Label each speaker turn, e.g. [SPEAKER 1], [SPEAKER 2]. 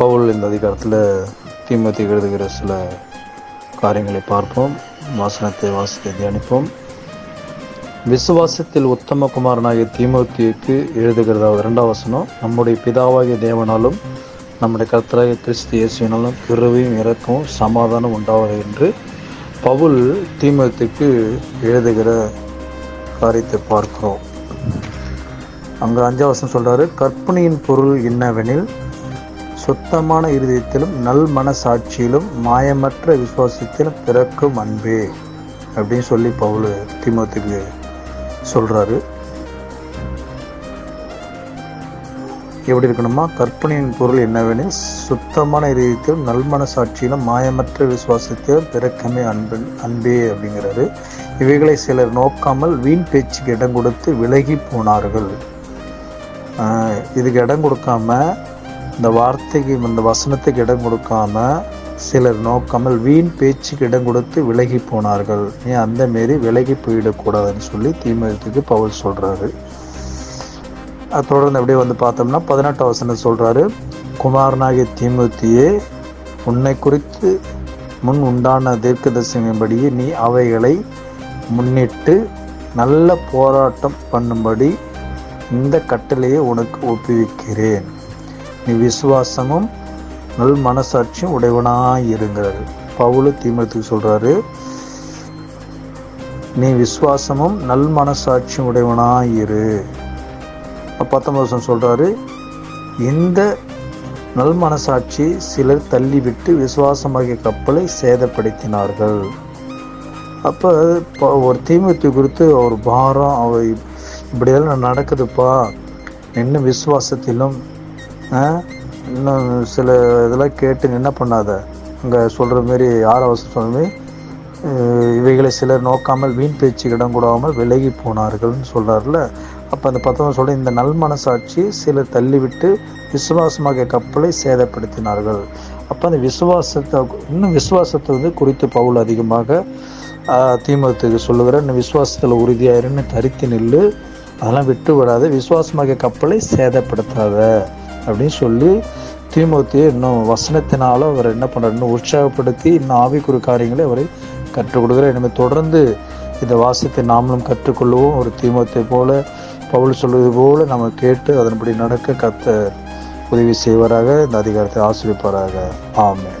[SPEAKER 1] பவுல் இந்த அதிகாரத்தில் தீமோத்தி எழுதுகிற சில காரியங்களை பார்ப்போம். வாசனத்தை வாசித்து தியானிப்போம். விசுவாசத்தில் உத்தம குமாரனாகிய தீமோத்திக்கு எழுதுகிறதாவது இரண்டாம் வசனம் நம்முடைய பிதாவாகிய தேவனாலும் நம்முடைய கர்த்தராகிய கிறிஸ்து இயேசுவினாலும் கிருவையும் இறக்கவும் சமாதானம் உண்டாவது என்று பவுல் தீமோத்திக்கு எழுதுகிற காரியத்தை பார்க்கிறோம். அங்கே அஞ்சாம் சொல்கிறாரு கற்பனையின் பொருள் என்னவெனில் சுத்தமான இருதயத்திலும் நல் மனசாட்சியிலும் மாயமற்ற விசுவாசத்திலும் பிறக்கும் அன்பே அப்படின்னு சொல்லி பவுல் திமுகத்துக்கு சொல்கிறாரு எப்படி இருக்கணுமா கற்பனையின் பொருள் என்னவெனில் சுத்தமான இதயத்திலும் நல்மனசாட்சியிலும் மாயமற்ற விசுவாசத்திலும் பிறக்கமே அன்பன் அன்பே அப்படிங்கிறாரு. இவைகளை சிலர் நோக்காமல் வீண் பேச்சுக்கு இடம் கொடுத்து விலகி போனார்கள். இதுக்கு இடம் கொடுக்காம இந்த வார்த்தைக்கு இந்த வசனத்துக்கு இடம் கொடுக்காம சிலர் நோக்காமல் வீண் பேச்சுக்கு இடம் கொடுத்து விலகி போனார்கள். நீ அந்த மாரி விலகி போயிடக்கூடாதுன்னு சொல்லி தீமகத்துக்கு பவுல் சொல்கிறாரு அது தொடர்ந்து அப்படியே வந்து பார்த்தோம்னா பதினெட்டாம் வசனம் சொல்கிறாரு குமாரனாகிய தீமுத்தியே உன்னை குறித்து முன் உண்டான தீர்க்க தீர்க்கதரிசனப்படியே நீ அவைகளை முன்னிட்டு நல்ல போராட்டம் பண்ணும்படி இந்த கட்டளையை உனக்கு ஒப்புவிக்கிறேன். நீ விசுவாசமும் நல் மனசாட்சியும் உடையவனாயிருங்கிறாரு பவுலு தீமத்துக்கு சொல்கிறாரு நீ விசுவாசமும் நல் மனசாட்சியும் உடையவனாயிரு. பத்தொன்பது வருஷம் சொல்கிறாரு இந்த நல் மனசாட்சி சிலர் தள்ளிவிட்டு விசுவாசமாகிய கப்பலை சேதப்படுத்தினார்கள். அப்போ இப்போ ஒரு தீமத்தை குறித்து ஒரு பாரம் அவர் இப்படியெல்லாம் நடக்குதுப்பா. என்ன விசுவாசத்திலும் இன்னும் சில இதெல்லாம் கேட்டு என்ன பண்ணாத. அங்கே சொல்கிற மாரி ஆறாவது சொன்னமே இவைகளை சிலர் நோக்காமல் வீண் பேச்சு இடம் கூடாமல் விலகி போனார்கள்னு சொல்கிறார்ல அப்போ அந்த பத்தவன் சொல்ல இந்த நல் மனசாட்சி சிலர் தள்ளிவிட்டு விசுவாசமாக கப்பலை சேதப்படுத்தினார்கள். அப்போ அந்த விசுவாசத்தை இன்னும் விசுவாசத்தை வந்து குறித்து பவுல் அதிகமாக தீமத்துக்கு சொல்லுகிற இந்த விசுவாசத்தில் உறுதியாயிருன்னு தரித்து நில்லு. அதெல்லாம் விட்டு விடாத விசுவாசமாக கப்பலை சேதப்படுத்தாத. அப்படின்னு சொல்லி தீமோத்தியை இன்னும் வசனத்தினால அவர் என்ன பண்ணுறாரு இன்னும் உற்சாகப்படுத்தி இன்னும் ஆவிக்குறு காரியங்களை அவரை கற்றுக் கொடுக்குறார். எனவே தொடர்ந்து இந்த வாசத்தை நாமளும் கற்றுக்கொள்வோம். ஒரு தீமத்தை போல பவுல் சொல்வது போல நம்ம கேட்டு அதன்படி நடக்க கத்த உதவி செய்வாராக இந்த அதிகாரத்தை ஆசிரிப்பாராக ஆமென்.